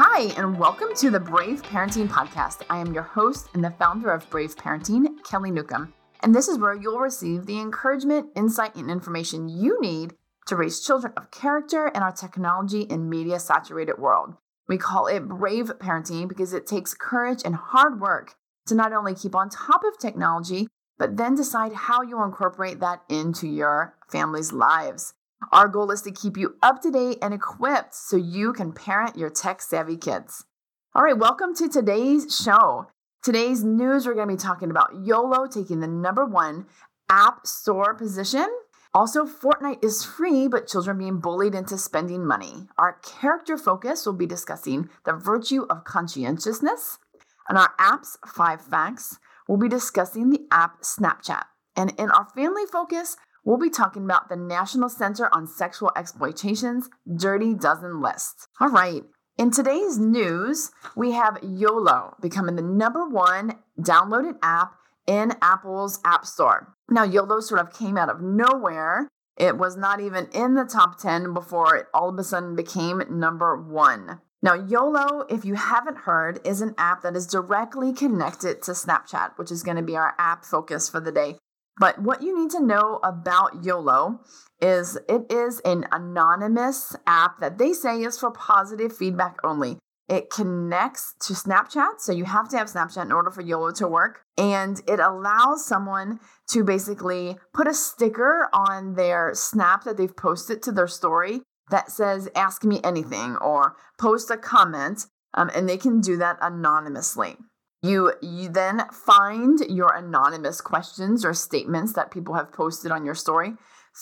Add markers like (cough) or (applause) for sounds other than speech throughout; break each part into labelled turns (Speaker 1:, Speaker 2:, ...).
Speaker 1: Hi, and welcome to the Brave Parenting Podcast. I am your host and the founder of Brave Parenting, Kelly Newcomb. And this is where you'll receive the encouragement, insight, and information you need to raise children of character in our technology and media saturated world. We call it brave parenting because it takes courage and hard work to not only keep on top of technology, but then decide how you incorporate that into your family's lives. Our goal is to keep you up to date and equipped so you can parent your tech savvy kids. All right, welcome to today's show. Today's news, we're going to be talking about YOLO taking the number one app store position. Also, Fortnite is free, but children being bullied into spending money. Our character focus will be discussing the virtue of conscientiousness. And our apps, five facts, we'll be discussing the app Snapchat. And in our family focus, we'll be talking about the National Center on Sexual Exploitation's Dirty Dozen list. All right. In today's news, we have YOLO becoming the number one downloaded app in Apple's App Store. Now, YOLO sort of came out of nowhere. It was not even in the top 10 before it all of a sudden became number one. Now, YOLO, if you haven't heard, is an app that is directly connected to Snapchat, which is going to be our app focus for the day. But what you need to know about YOLO is it is an anonymous app that they say is for positive feedback only. It connects to Snapchat, so you have to have Snapchat in order for YOLO to work. And it allows someone to basically put a sticker on their snap that they've posted to their story that says, Ask me anything, or post a comment, um, and they can do that anonymously. You, you then find your anonymous questions or statements that people have posted on your story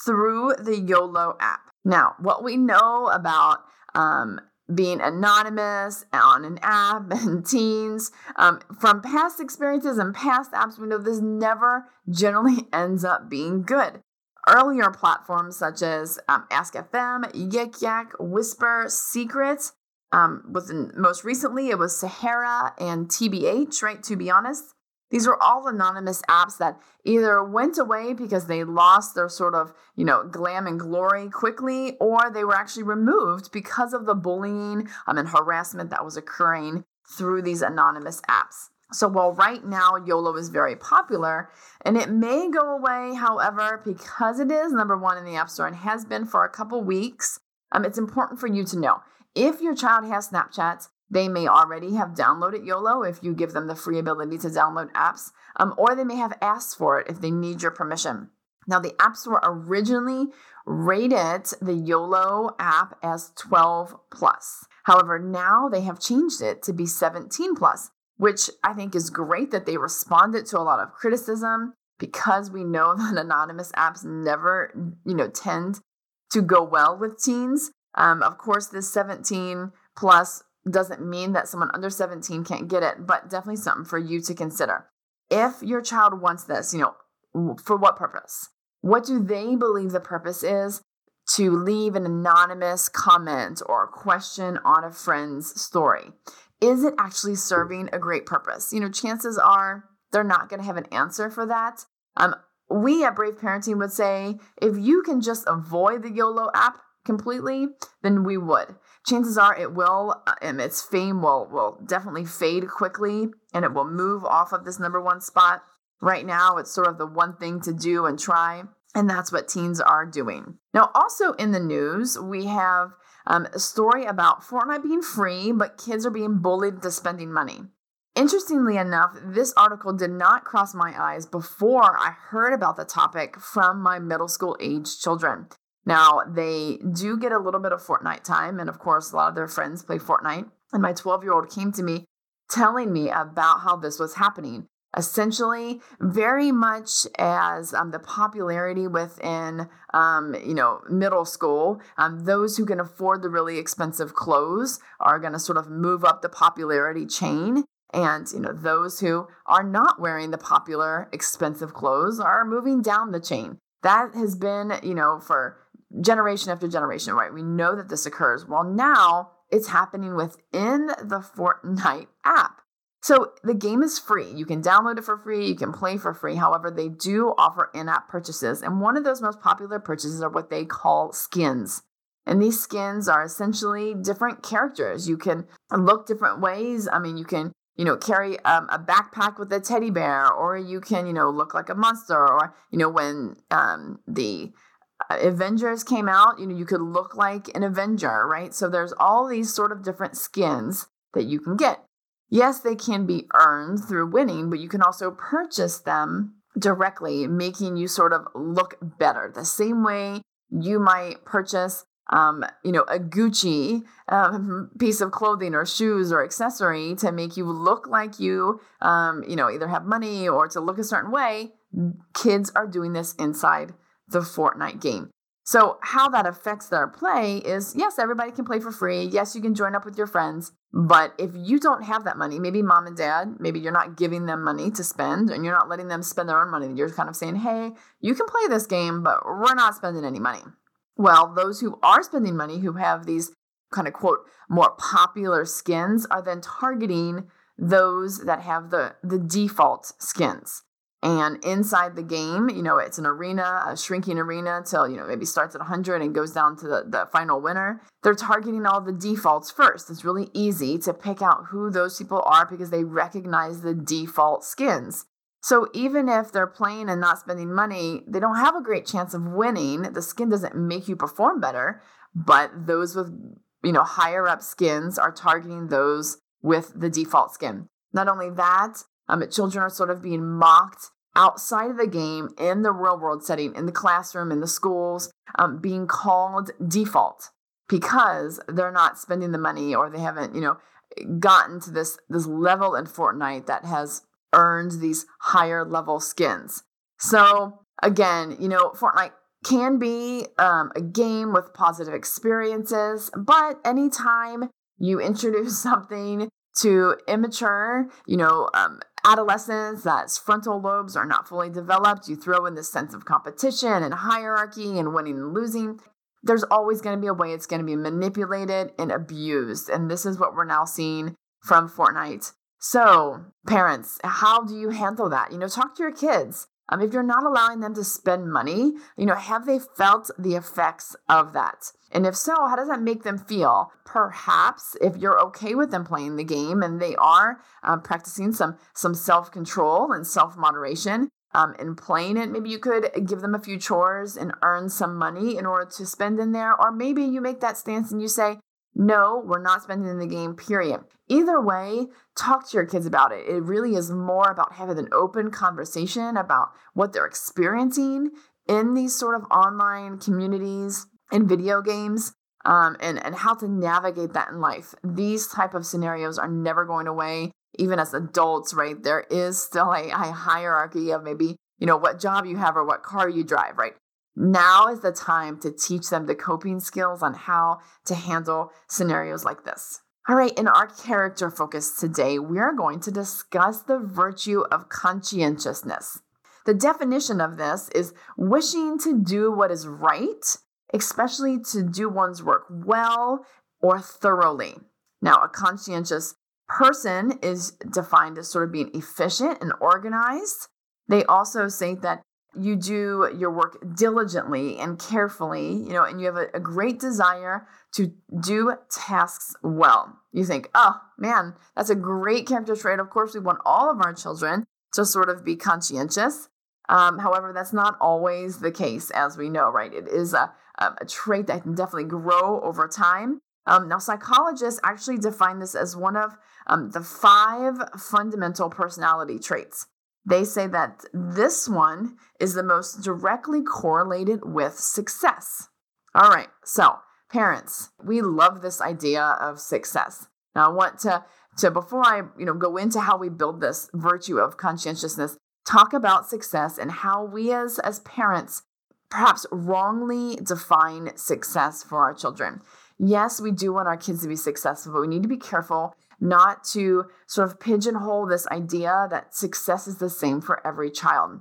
Speaker 1: through the YOLO app. Now, what we know about um, being anonymous on an app (laughs) and teens um, from past experiences and past apps, we know this never generally (laughs) ends up being good. Earlier platforms such as um, Ask.fm, Yik Yak, Whisper, Secrets um, was in, most recently it was Sarahah and TBH, right? To be honest, these were all anonymous apps that either went away because they lost their sort of, you know, glam and glory quickly, or they were actually removed because of the bullying um, and harassment that was occurring through these anonymous apps. So while right now YOLO is very popular and it may go away, however, because it is number one in the App Store and has been for a couple weeks, um, it's important for you to know if your child has Snapchat, they may already have downloaded YOLO if you give them the free ability to download apps, um, or they may have asked for it if they need your permission. Now, the App Store originally rated the YOLO app as 12 plus. However, now they have changed it to be 17 plus, which I think is great that they responded to a lot of criticism because we know (laughs) that anonymous apps never, you know, tend to go well with teens. Um, of course, this 17 plus doesn't mean that someone under 17 can't get it, but definitely something for you to consider. If your child wants this, you know, for what purpose? What do they believe the purpose is to leave an anonymous comment or question on a friend's story? Is it actually serving a great purpose? You know, chances are they're not going to have an answer for that. Um, we at Brave Parenting would say if you can just avoid the YOLO app, completely, then we would. Chances are it will, uh, and its fame will will definitely fade quickly, and it will move off of this number one spot. Right now, it's sort of the one thing to do and try, and that's what teens are doing. Now, also in the news, we have um, a story about Fortnite being free, but kids are being bullied into spending money. Interestingly enough, this article did not cross my eyes before I heard about the topic from my middle school age children. Now, they do get a little bit of Fortnite time, and of course, a lot of their friends play Fortnite. And my 12 year old came to me telling me about how this was happening. Essentially, very much as um, the popularity within, um, you know, middle school, um, those who can afford the really expensive clothes are going to sort of move up the popularity chain, and you know, those who are not wearing the popular expensive clothes are moving down the chain. That has been, you know, for generation after generation, right? We know that this occurs. Well, now it's happening within the Fortnite app. So the game is free. You can download it for free, you can play for free. However, they do offer in app purchases. And one of those most popular purchases are what they call skins. And these skins are essentially different characters. You can look different ways. I mean, you can, you know, carry um, a backpack with a teddy bear, or you can, you know, look like a monster. Or, you know, when um, the Avengers came out, you know, you could look like an Avenger, right? So there's all these sort of different skins that you can get. Yes, they can be earned through winning, but you can also purchase them directly, making you sort of look better. The same way you might purchase um, you know, a Gucci um, (laughs) piece of clothing or shoes or accessory to make you look like you, um, you know, either have money or to look a certain way. Kids are doing this inside the Fortnite game. So, how that affects their play is yes, everybody can play for free. Yes, you can join up with your friends. But if you don't have that money, maybe mom and dad, maybe you're not giving them money to spend and you're not letting them spend their own money. You're kind of saying, hey, you can play this game, but we're not spending any money. Well, those who are spending money, who have these kind of quote more popular skins, are then targeting those that have the, the default skins. And inside the game, you know, it's an arena, a shrinking arena till, you know, maybe starts at 100 and goes down to the, the final winner. They're targeting all the defaults first. It's really easy to pick out who those people are because they recognize the default skins. So even if they're playing and not spending money, they don't have a great chance of winning. The skin doesn't make you perform better, but those with, you know, higher up skins are targeting those with the default skin. Not only that, um, children are sort of being mocked outside of the game in the real world setting, in the classroom, in the schools, um, being called default because they're not spending the money or they haven't, you know, gotten to this this level in Fortnite that has earned these higher level skins. So again, you know, Fortnite can be um, a game with positive experiences, but anytime you introduce (laughs) something to immature, you know, um, adolescents that's frontal lobes are not fully developed, you throw in this sense of competition and hierarchy and winning and losing. There's always going to be a way it's going to be manipulated and abused. And this is what we're now seeing from Fortnite. So, parents, how do you handle that? You know, talk to your kids. Um, if you're not allowing them to spend money, you know, have they felt the effects of that? And if so, how does that make them feel? Perhaps if you're okay with them playing the game and they are um, practicing some some self control and self moderation um, in playing it, maybe you could give them a few chores and earn some money in order to spend in there. Or maybe you make that stance and you say, no, we're not spending in the game, period. Either way, talk to your kids about it. It really is more about having an open conversation about what they're experiencing in these sort of online communities and video games um, and, and how to navigate that in life. These type of scenarios are never going away. Even as adults, right? There is still a, a hierarchy of maybe, you know, what job you have or what car you drive, right? Now is the time to teach them the coping skills on how to handle scenarios like this. All right, in our character focus today, we are going to discuss the virtue of conscientiousness. The definition of this is wishing to do what is right, especially to do one's work well or thoroughly. Now, a conscientious person is defined as sort of being efficient and organized. They also say that you do your work diligently and carefully, you know, and you have a, a, great desire to do tasks well. You think, oh man, that's a great character trait. Of course, we want all of our children to sort of be conscientious. Um, however, that's not always the case, as we know, right? It is a, a trait that can definitely grow over time. Um, now, psychologists actually define this as one of um, the five fundamental personality traits they say that this one is the most directly correlated with success. All right, so parents, we love this idea of success. Now, I want to, to before I you know go into how we build this virtue of conscientiousness, talk about success and how we as as parents perhaps wrongly define success for our children. Yes, we do want our kids to be successful, but we need to be careful not to sort of pigeonhole this idea that success is the same for every child.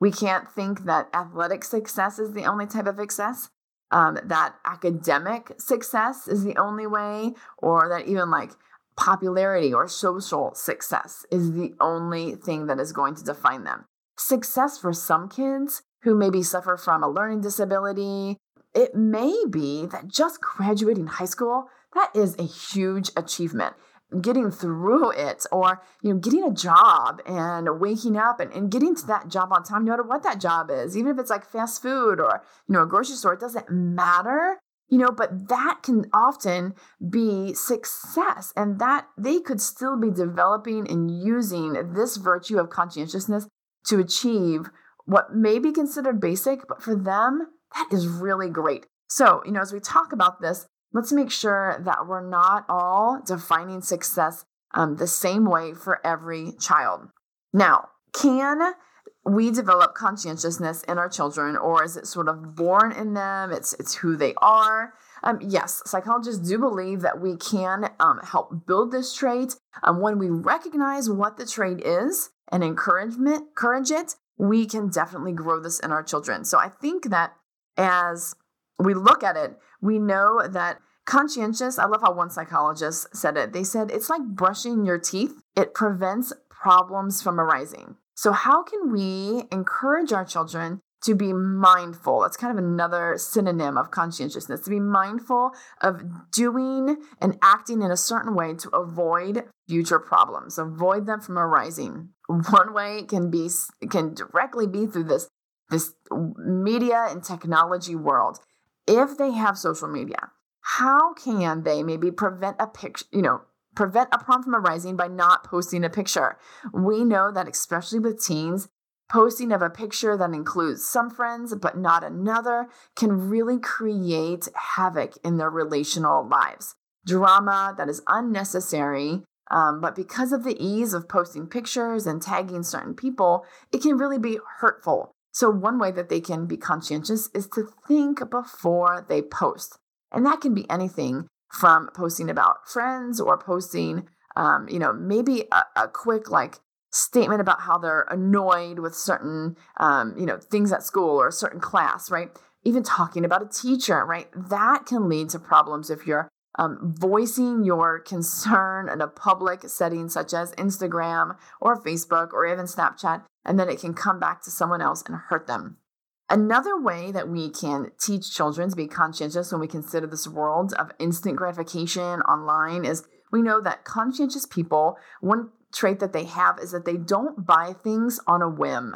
Speaker 1: We can't think that athletic success is the only type of success, um, that academic success is the only way, or that even like popularity or social success is the only thing that is going to define them. Success for some kids who maybe suffer from a learning disability it may be that just graduating high school, that is a huge achievement getting through it or you know getting a job and waking up and, and getting to that job on time no matter what that job is even if it's like fast food or you know a grocery store it doesn't matter you know but that can often be success and that they could still be developing and using this virtue of conscientiousness to achieve what may be considered basic but for them that is really great. So you know as we talk about this let's make sure that we're not all defining success um, the same way for every child. Now, can we develop conscientiousness in our children, or is it sort of born in them? It's it's who they are. Um, yes, psychologists do believe that we can um, help build this trait. Um, when we recognize what the trait is and encouragement, encourage it, we can definitely grow this in our children. So I think that as we look at it, we know that conscientious, I love how one psychologist said it. They said it's like brushing your teeth, it prevents problems from arising. So, how can we encourage our children to be mindful? That's kind of another synonym of conscientiousness to be mindful of doing and acting in a certain way to avoid future problems, avoid them from arising. One way can be can directly be through this this media and technology world if they have social media, how can they maybe prevent a picture, you know, prevent a problem from arising by not posting a picture? We know that, especially with teens, posting of a picture that includes some friends but not another can really create havoc in their relational lives. Drama that is unnecessary. Um, but because of the ease of posting pictures and tagging certain people, it can really be hurtful so, one way that they can be conscientious is to think before they post. And that can be anything from posting about friends or posting, um, you know, maybe a, a, quick like statement about how they're annoyed with certain, um, you know, things at school or a certain class, right? Even talking about a teacher, right? That can lead to problems if you're um, voicing your concern in a public setting such as Instagram or Facebook or even Snapchat, and then it can come back to someone else and hurt them. Another way that we can teach children to be conscientious when we consider this world of instant gratification online is we know that conscientious people, one trait that they have is that they don't buy things on a whim.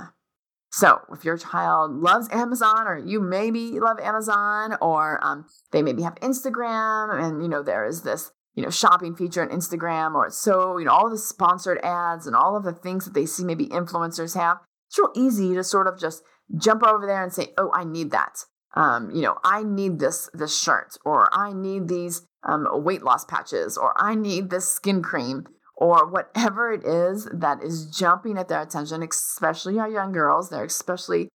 Speaker 1: So, if your child loves Amazon, or you maybe love Amazon, or um, they maybe have Instagram, and you know there is this you know shopping feature on Instagram, or so you know all the sponsored ads and all of the things that they see maybe influencers have. It's real easy to sort of just jump over there and say, "Oh, I need that." Um, you know, I need this this shirt, or I need these um, weight loss patches, or I need this skin cream or whatever it is that is jumping at their attention, especially our young girls, they're especially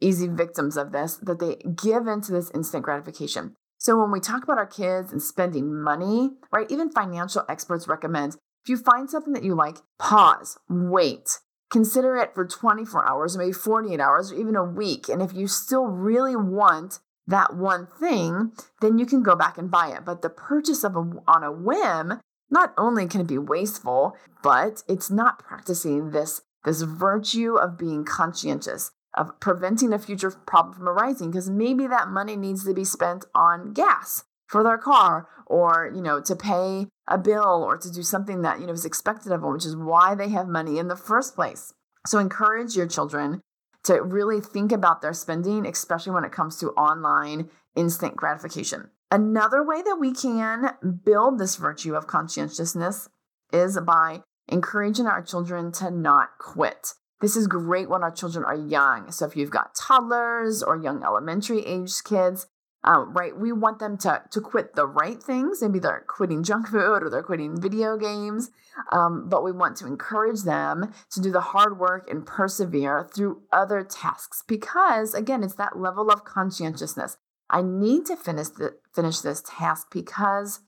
Speaker 1: easy victims of this, that they give into this instant gratification. So when we talk about our kids and spending money, right, even financial experts recommend if you find something that you like, pause, wait, consider it for 24 hours, or maybe 48 hours, or even a week. And if you still really want that one thing, then you can go back and buy it. But the purchase of a, on a whim not only can it be wasteful, but it's not practicing this, this virtue of being conscientious, of preventing a future problem from arising, because maybe that money needs to be spent on gas for their car or, you know, to pay a bill or to do something that, you know, is expected of them, which is why they have money in the first place. So encourage your children to really think about their spending, especially when it comes to online instant gratification. Another way that we can build this virtue of conscientiousness is by encouraging our children to not quit. This is great when our children are young. So if you've got toddlers or young elementary age kids, um, right, we want them to to quit the right things. Maybe they're quitting junk food or they're quitting video games, um, but we want to encourage them to do the hard work and persevere through other tasks because, again, it's that level of conscientiousness. I need to finish the, finish this task because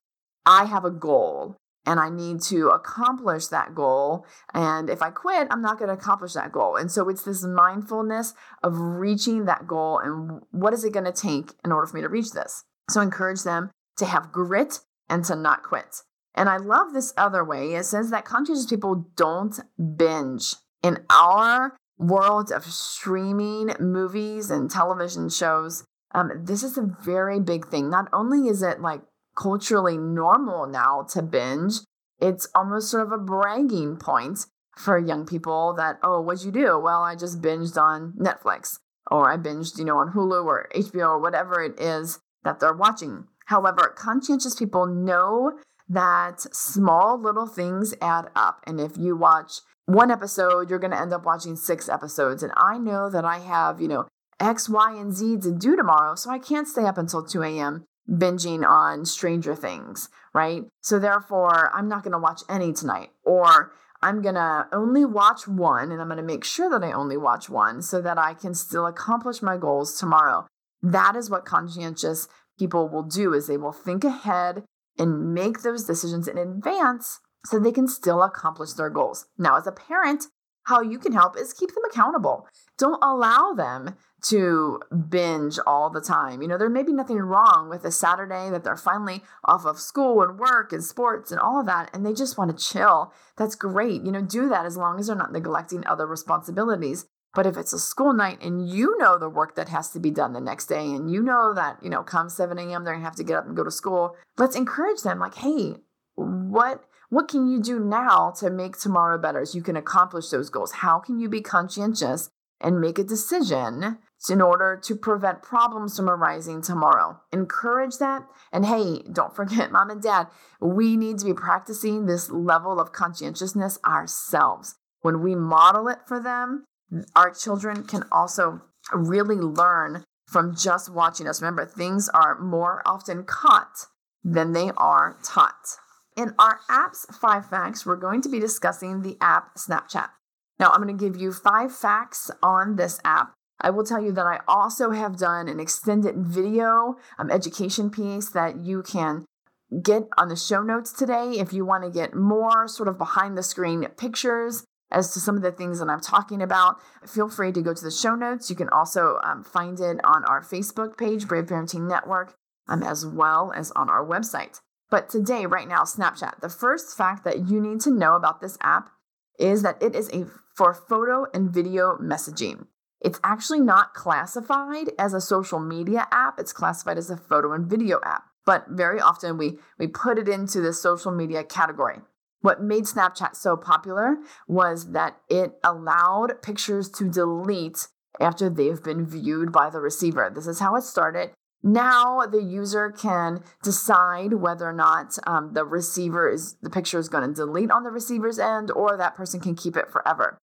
Speaker 1: I have a goal and I need to accomplish that goal. And if I quit, I'm not going to accomplish that goal. And so it's this mindfulness of reaching that goal and what is it going to take in order for me to reach this. So encourage them to have grit and to not quit. And I love this other way. It says that conscientious people don't binge. In our world of streaming movies and television shows, um, this is a very big thing. Not only is it like culturally normal now to binge, it's almost sort of a bragging point for young people that, oh, what'd you do? Well, I just binged on Netflix or I binged, you know, on Hulu or HBO or whatever it is that they're watching. However, conscientious people know that small little things add up. And if you watch one episode, you're going to end up watching six episodes. And I know that I have, you know, X, Y, and Z to do tomorrow. So I can't stay up until 2 a.m. binging on Stranger Things, right? So therefore, I'm not going to watch any tonight. Or I'm going to only watch one and I'm going to make sure that I only watch one so that I can still accomplish my goals tomorrow. That is what conscientious people will do is they will think ahead and make those decisions in advance so they can still accomplish their goals. Now, as a parent, how you can help is keep them accountable. Don't allow them to binge all the time. You know, there may be nothing wrong with a Saturday that they're finally off of school and work and sports and all of that, and they just want to chill. That's great. You know, do that as long as they're not neglecting other responsibilities. But if it's a school night and you know the work that has to be done the next day, and you know that, you know, come 7 a.m., they're gonna have to get up and go to school, let's encourage them like, hey, what what can you do now to make tomorrow better so you can accomplish those goals? How can you be conscientious and make a decision in order to prevent problems from arising tomorrow? Encourage that. And hey, don't forget, (laughs) mom and dad, we need to be practicing this level of conscientiousness ourselves. When we model it for them, our children can also really learn from just watching us. Remember, things are more often caught than they are taught. In our app's five facts, we're going to be discussing the app Snapchat. Now, I'm going to give you five facts on this app. I will tell you that I also have done an extended video um, education piece that you can get on the show notes today if you want to get more sort of behind the screen pictures as to some of the things that I'm talking about. Feel free to go to the show notes. You can also um, find it on our Facebook page, Brave Parenting Network, um, as well as on our website. But today, right now, Snapchat, the first fact that you need to know about this app is that it is a for photo and video messaging. It's actually not classified as a social media app, it's classified as a photo and video app. But very often we, we put it into the social media category. What made Snapchat so popular was that it allowed pictures to delete after they've been viewed by the receiver. This is how it started. Now the user can decide whether or not um, the receiver is the picture is going to delete on the receiver's end or that person can keep it forever.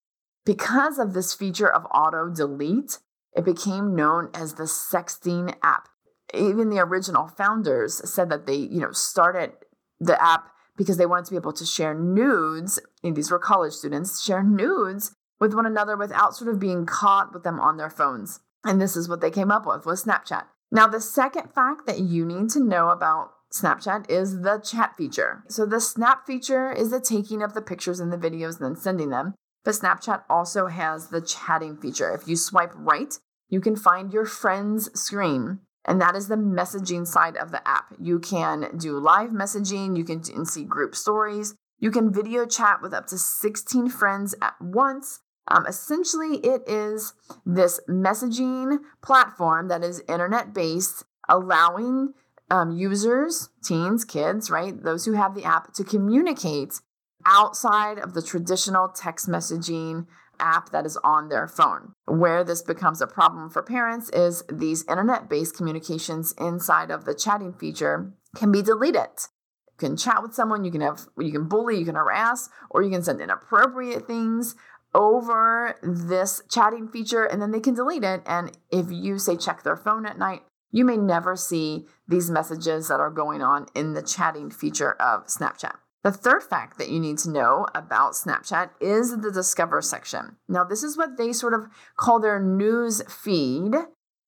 Speaker 1: Because of this feature of auto delete, it became known as the sexting app. Even the original founders said that they, you know, started the app because they wanted to be able to share nudes. And these were college students, share nudes with one another without sort of being caught with them on their phones. And this is what they came up with was Snapchat. Now, the second fact that you need to know about Snapchat is the chat feature. So, the snap feature is the taking of the pictures and the videos and then sending them. But Snapchat also has the chatting feature. If you swipe right, you can find your friend's screen, and that is the messaging side of the app. You can do live messaging, you can see group stories, you can video chat with up to 16 friends at once, um, essentially, it is this messaging platform that is internet based, allowing um, users, teens, kids, right, those who have the app to communicate outside of the traditional text messaging app that is on their phone. Where this becomes a problem for parents is these internet based communications inside of the chatting feature can be deleted. You can chat with someone, you can have you can bully, you can harass, or you can send inappropriate things over this chatting feature and then they can delete it. And if you say check their phone at night, you may never see these messages that are going on in the chatting feature of Snapchat. The third fact that you need to know about Snapchat is the Discover section. Now, this is what they sort of call their news feed.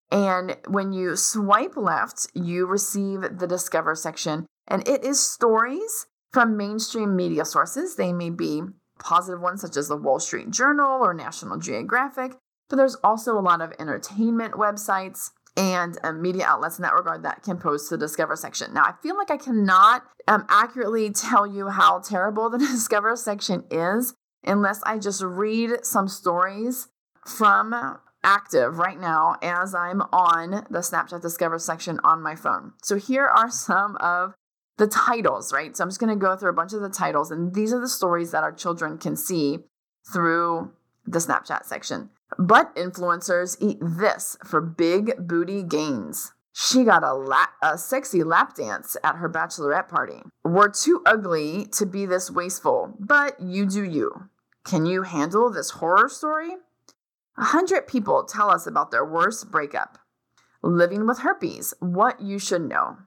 Speaker 1: And when you swipe left, you receive the Discover section, and it is stories from mainstream media sources. They may be positive ones such as the Wall Street Journal or National Geographic, but there's also a lot of entertainment websites and um, media outlets in that regard that can post to the Discover section. Now, I feel like I cannot um, accurately tell you how terrible (laughs) the Discover section is unless I just read some stories from active right now as I'm on the Snapchat Discover section on my phone. So here are some of the titles, right? So I'm just going to go through a bunch of the titles, and these are the stories that our children can see through the Snapchat section. But influencers eat this for big booty gains. She got a, a sexy lap dance at her bachelorette party. We're too ugly to be this wasteful, but you do you. Can you handle this horror story? A hundred people tell us about their worst breakup. Living with herpes, what you should know.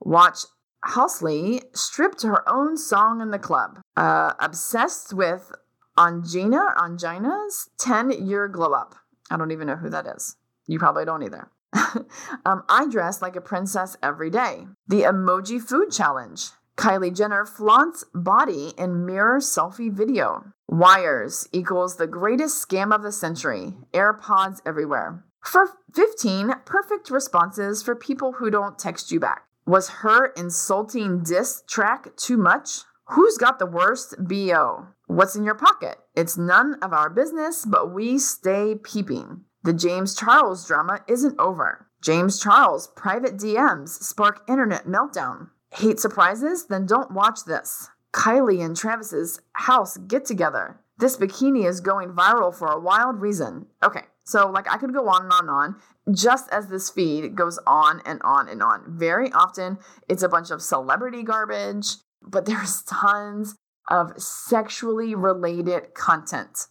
Speaker 1: Watch Halsey stripped her own song in the club. Uh, obsessed with Angina, Angina's 10 year glow up. I don't even know who that is. You probably don't either. (laughs) um, I dress like a princess every day. The Emoji Food Challenge. Kylie Jenner flaunts body in mirror selfie video. Wires equals the greatest scam of the century. AirPods everywhere. For 15 perfect responses for people who don't text you back. Was her insulting diss track too much? Who's got the worst BO? What's in your pocket? It's none of our business, but we stay peeping. The James Charles drama isn't over. James Charles' private DMs spark internet meltdown. Hate surprises? Then don't watch this. Kylie and Travis's house get together. This bikini is going viral for a wild reason. Okay, so, like, I could go on and on and on, just as this feed goes on and on and on. Very often, it's a bunch of celebrity garbage, but there's (laughs) tons of sexually related content.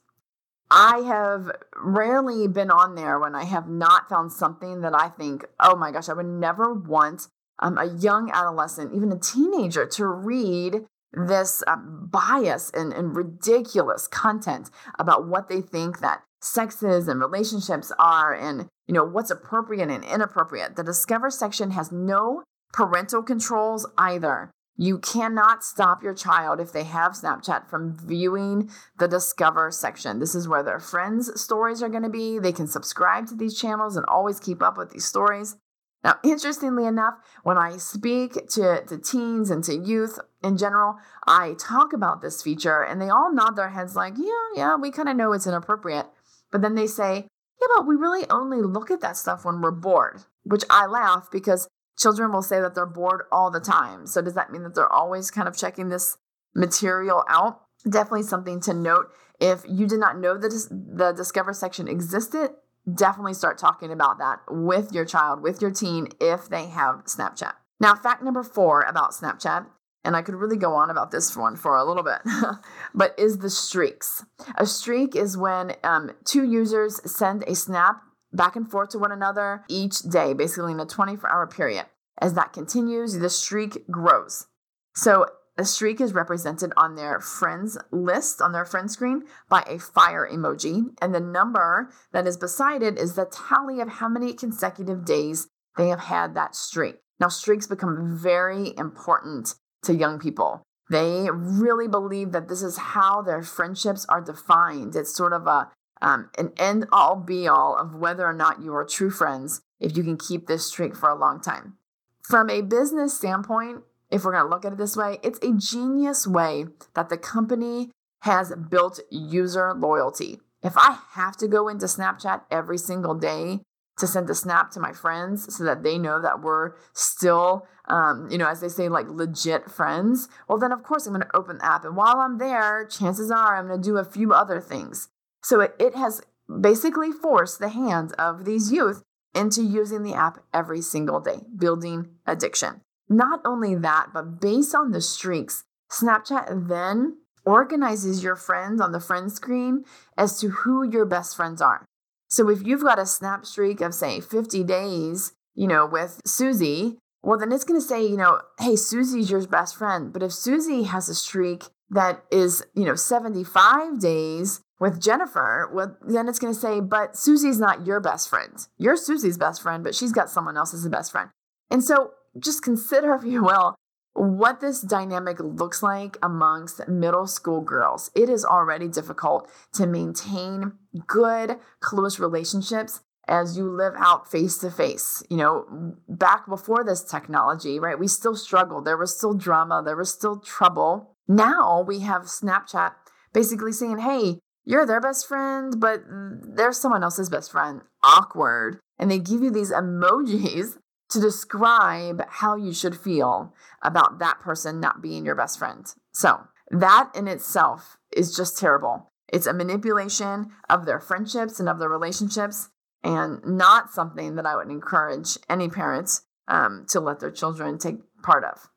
Speaker 1: I have rarely been on there when I have not found something that I think, oh my gosh, I would never want um, a young adolescent, even a teenager, to read this uh, bias and, and ridiculous content about what they think that sexes and relationships are and you know what's appropriate and inappropriate. The discover section has no parental controls either. You cannot stop your child if they have Snapchat from viewing the Discover section. This is where their friends' stories are going to be. They can subscribe to these channels and always keep up with these stories. Now, interestingly enough, when I speak to, to teens and to youth in general, I talk about this feature and they all nod their heads like, yeah, yeah, we kind of know it's inappropriate. But then they say, yeah, but we really only look at that stuff when we're bored, which I laugh because children will say that they're bored all the time. So does that mean that they're always kind of checking this material out? Definitely something to note. If you did not know that the Discover section existed, definitely start talking about that with your child, with your teen, if they have Snapchat. Now, fact number four about Snapchat and I could really go on about this one for a little bit, (laughs) but is the streaks. A streak is when um, two users send a snap back and forth to one another each day, basically in a 24 hour period. As that continues, the streak grows. So a streak is represented on their friends list, on their friend screen, by a fire emoji. And the number that is beside it is the tally of how many consecutive days they have had that streak. Now, streaks become very important to young people. They really believe that this is how their friendships are defined. It's sort of a um, an end all be all of whether or not you are true friends if you can keep this streak for a long time. From a business standpoint, if we're going to look at it this way, it's a genius way that the company has built user loyalty. If I have to go into Snapchat every single day to send a snap to my friends so that they know that we're still, um, you know, as they say, like legit friends, well, then of course I'm going to open the app. And while I'm there, chances are I'm going to do a few other things. So it, it has basically forced the hands of these youth into using the app every single day, building addiction. Not only that, but based on the streaks, Snapchat then organizes your friends on the friend screen as to who your best friends are. So if you've got a snap streak of, say, 50 days, you know, with Susie, well, then it's going to say, you know, hey, Susie's your best friend. But if Susie has a streak that is, you know, 75 days with Jennifer, well, then it's going to say, but Susie's not your best friend. You're Susie's best friend, but she's got someone else as a best friend. And so just consider, (laughs) if you will, what this dynamic looks like amongst middle school girls. It is already difficult to maintain good, close relationships as you live out face to face. You know, back before this technology, right, we still struggled. There was still drama, there was still trouble. Now we have Snapchat basically saying, hey, you're their best friend, but there's someone else's best friend. awkward. And they give you these (laughs) emojis to describe how you should feel about that person not being your best friend. So, that in itself is just terrible. It's a manipulation of their friendships and of their relationships, and not something that I would encourage any parents um, to let their children take part of.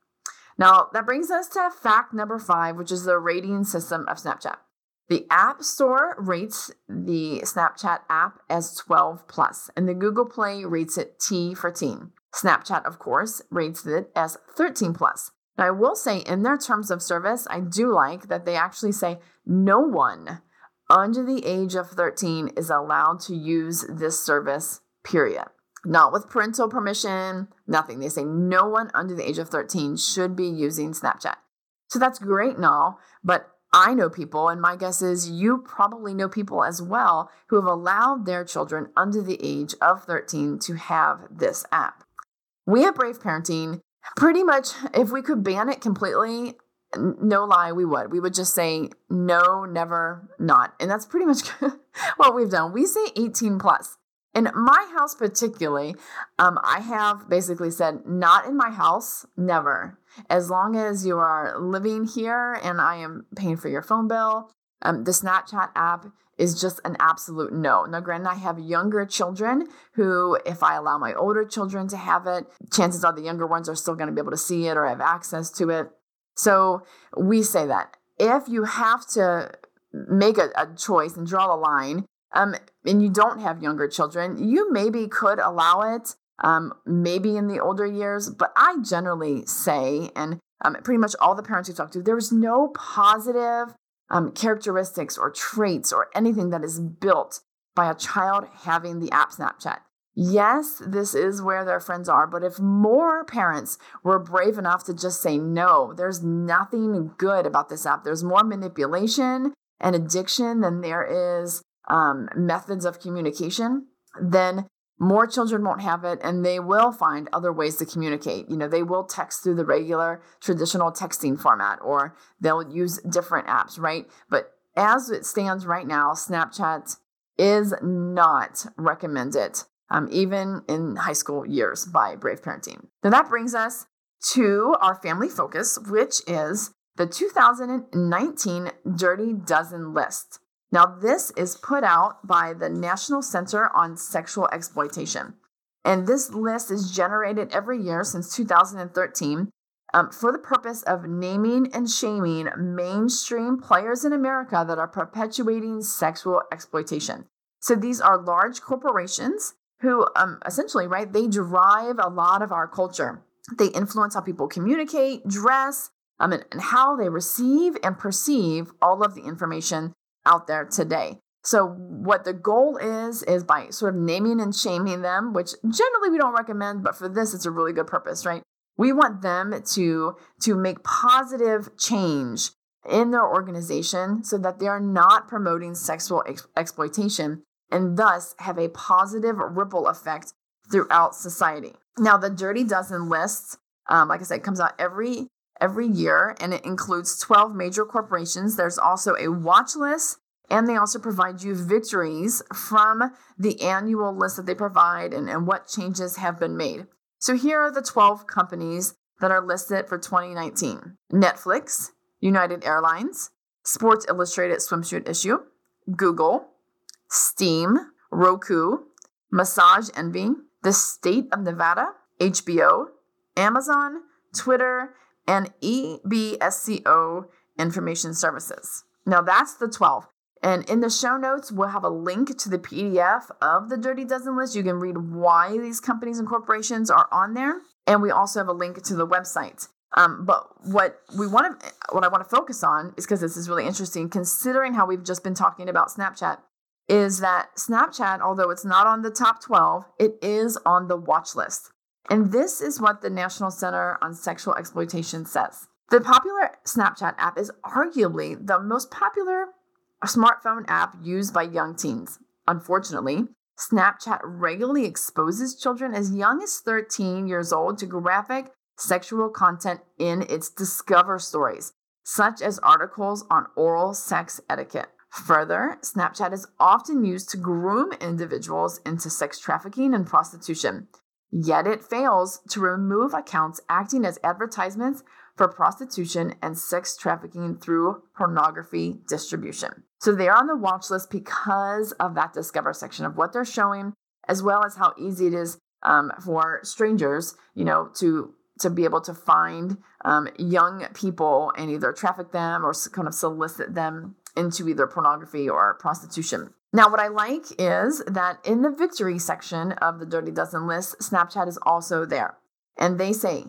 Speaker 1: Now, that brings us to fact number five, which is the rating system of Snapchat. The App Store rates the Snapchat app as 12 plus, and the Google Play rates it T for teen. Snapchat, of course, rates it as 13 plus. Now, I will say in their terms of service, I do like that they actually say no one under the age of 13 is allowed to use this service, period. Not with parental permission, nothing. They say no one under the age of 13 should be using Snapchat. So that's great and all, but I know people, and my guess is you probably know people as well who have allowed their children under the age of 13 to have this app. We at Brave Parenting, pretty much, if we could ban it completely, no lie, we would. We would just say no, never, not. And that's pretty much (laughs) what we've done. We say 18 plus. In my house, particularly, um, I have basically said, not in my house, never. As long as you are living here and I am paying for your phone bill, um, the Snapchat app is just an absolute no. Now, granted, I have younger children who, if I allow my older children to have it, chances are the younger ones are still going to be able to see it or have access to it. So we say that if you have to make a, a choice and draw a line, um, and you don't have younger children, you maybe could allow it, um, maybe in the older years. But I generally say, and um, pretty much all the parents we talk to, there's no positive um, characteristics or traits or anything that is built by a child having the app Snapchat. Yes, this is where their friends are, but if more parents were brave enough to just say no, there's nothing good about this app. There's more manipulation and addiction than there is um, methods of communication, then more children won't have it and they will find other ways to communicate. You know, they will text through the regular traditional texting format or they'll use different apps, right? But as it stands right now, Snapchat is not recommended, um, even in high school years by Brave Parenting. Now that brings us to our family focus, which is the 2019 Dirty Dozen list. Now, this is put out by the National Center on Sexual Exploitation. And this list is generated every year since 2013 um, for the purpose of naming and shaming mainstream players in America that are perpetuating sexual exploitation. So these are large corporations who um, essentially, right, they drive a lot of our culture. They influence how people communicate, dress, um, and, and how they receive and perceive all of the information out there today. So, what the goal is, is by sort of naming and shaming them, which generally we don't recommend, but for this, it's a really good purpose, right? We want them to, to make positive change in their organization so that they are not promoting sexual ex- exploitation and thus have a positive ripple effect throughout society. Now, the Dirty Dozen list, um, like I said, comes out every every year, and it includes 12 major corporations. There's also a watch list, and they also provide you victories from the annual list that they provide and, and what changes have been made. So here are the 12 companies that are listed for 2019 Netflix, United Airlines, Sports Illustrated Swimsuit Issue, Google, Steam, Roku, Massage Envy, the State of Nevada, HBO, Amazon, Twitter, and EBSCO Information Services. Now that's the 12. And in the show notes, we'll have a link to the PDF of the Dirty Dozen list. You can read why these companies and corporations are on there. And we also have a link to the website. Um, but what we want to, what I want to focus on is because this is really interesting, considering how we've just been talking about Snapchat, is that Snapchat, although it's not on the top 12, it is on the watch list. And this is what the National Center on Sexual Exploitation says. The popular Snapchat app is arguably the most popular smartphone app used by young teens. Unfortunately, Snapchat regularly exposes children as young as 13 years old to graphic sexual content in its Discover stories, such as articles on oral sex etiquette. Further, Snapchat is often used to groom individuals into sex trafficking and prostitution. Yet it fails to remove accounts acting as advertisements for prostitution and sex trafficking through pornography distribution. So they are on the watch list because of that Discover section of what they're showing, as well as how easy it is um, for strangers, you know, to to be able to find um, young people and either traffic them or kind of solicit them into either pornography or prostitution. Now, what I like is that in the victory section of the Dirty Dozen list, Snapchat is also there. And they say,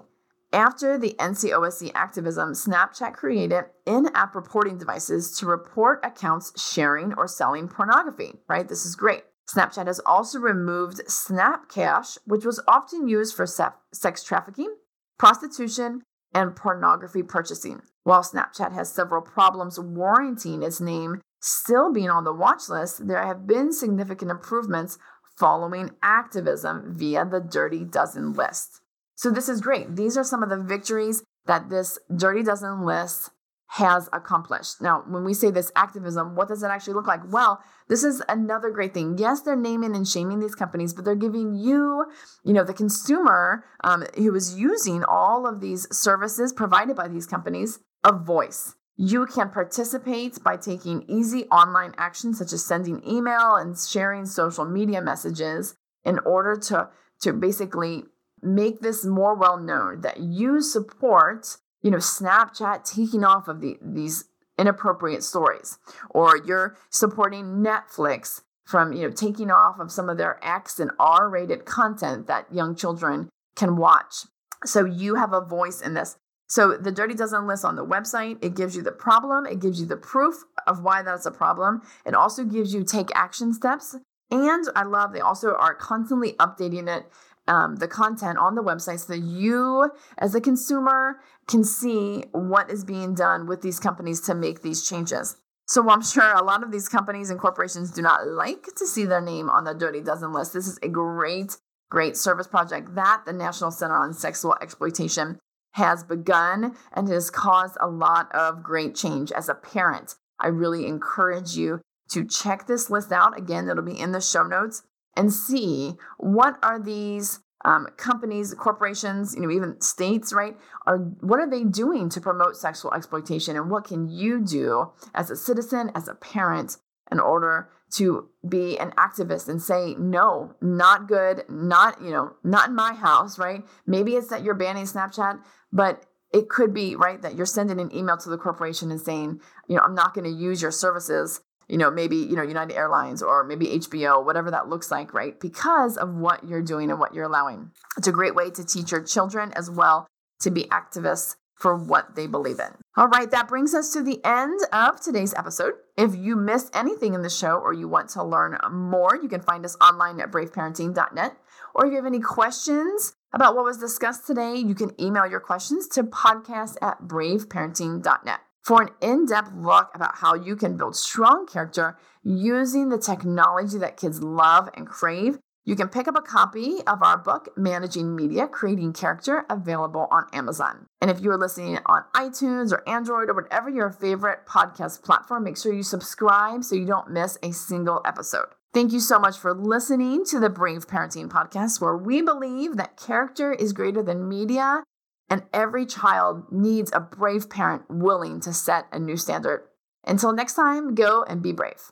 Speaker 1: after the NCOSE activism, Snapchat created in app reporting devices to report accounts sharing or selling pornography, right? This is great. Snapchat has also removed Snapcash, which was often used for sex trafficking, prostitution, and pornography purchasing. While Snapchat has several problems warranting its name still being on the watch list, there have been significant improvements following activism via the Dirty Dozen list. So, this is great. These are some of the victories that this Dirty Dozen list has accomplished. Now, when we say this activism, what does it actually look like? Well, this is another great thing. Yes, they're naming and shaming these companies, but they're giving you, you know, the consumer um, who is using all of these services provided by these companies, a voice. You can participate by taking easy online actions such as sending email and sharing social media messages in order to, to basically make this more well known that you support you know, Snapchat taking off of the, these inappropriate stories, or you're supporting Netflix from, you know, taking off of some of their X and R rated content that young children can watch. So you have a voice in this. So the Dirty Dozen list on the website, it gives you the problem, it gives you the proof of why that's a problem. It also gives you take action steps. And I love they also are constantly updating it um, the content on the website so that you, as a consumer, can see what is being done with these companies to make these changes. So I'm sure a lot of these companies and corporations do not like to see their name on the Dirty Dozen list. This is a great, great service project that the National Center on Sexual Exploitation has begun and has caused a lot of great change. As a parent, I really encourage you to check this list out. Again, it'll be in the show notes and see what are these um, companies, corporations, you know, even states, right? Are what are they doing to promote sexual exploitation, and what can you do as a citizen, as a parent, in order to be an activist and say no, not good, not you know, not in my house, right? Maybe it's that you're banning Snapchat, but it could be right that you're sending an email to the corporation and saying, you know, I'm not going to use your services you know, maybe, you know, United Airlines or maybe HBO, whatever that looks like, right? Because of what you're doing and what you're allowing. It's a great way to teach your children as well to be activists for what they believe in. All right, that brings us to the end of today's episode. If you missed anything in the show or you want to learn more, you can find us online at braveparenting.net. Or if you have any questions about what was discussed today, you can email your questions to podcast at braveparenting.net for an in depth look about how you can build strong character using the technology that kids love and crave. You can pick up a copy of our book, Managing Media Creating Character, available on Amazon. And if you are listening on iTunes or Android or whatever your favorite podcast platform, make sure you subscribe so you don't miss a single episode. Thank you so much for listening to the Brave Parenting Podcast, where we believe that character is greater than media and every child needs a brave parent willing to set a new standard. Until next time, go and be brave.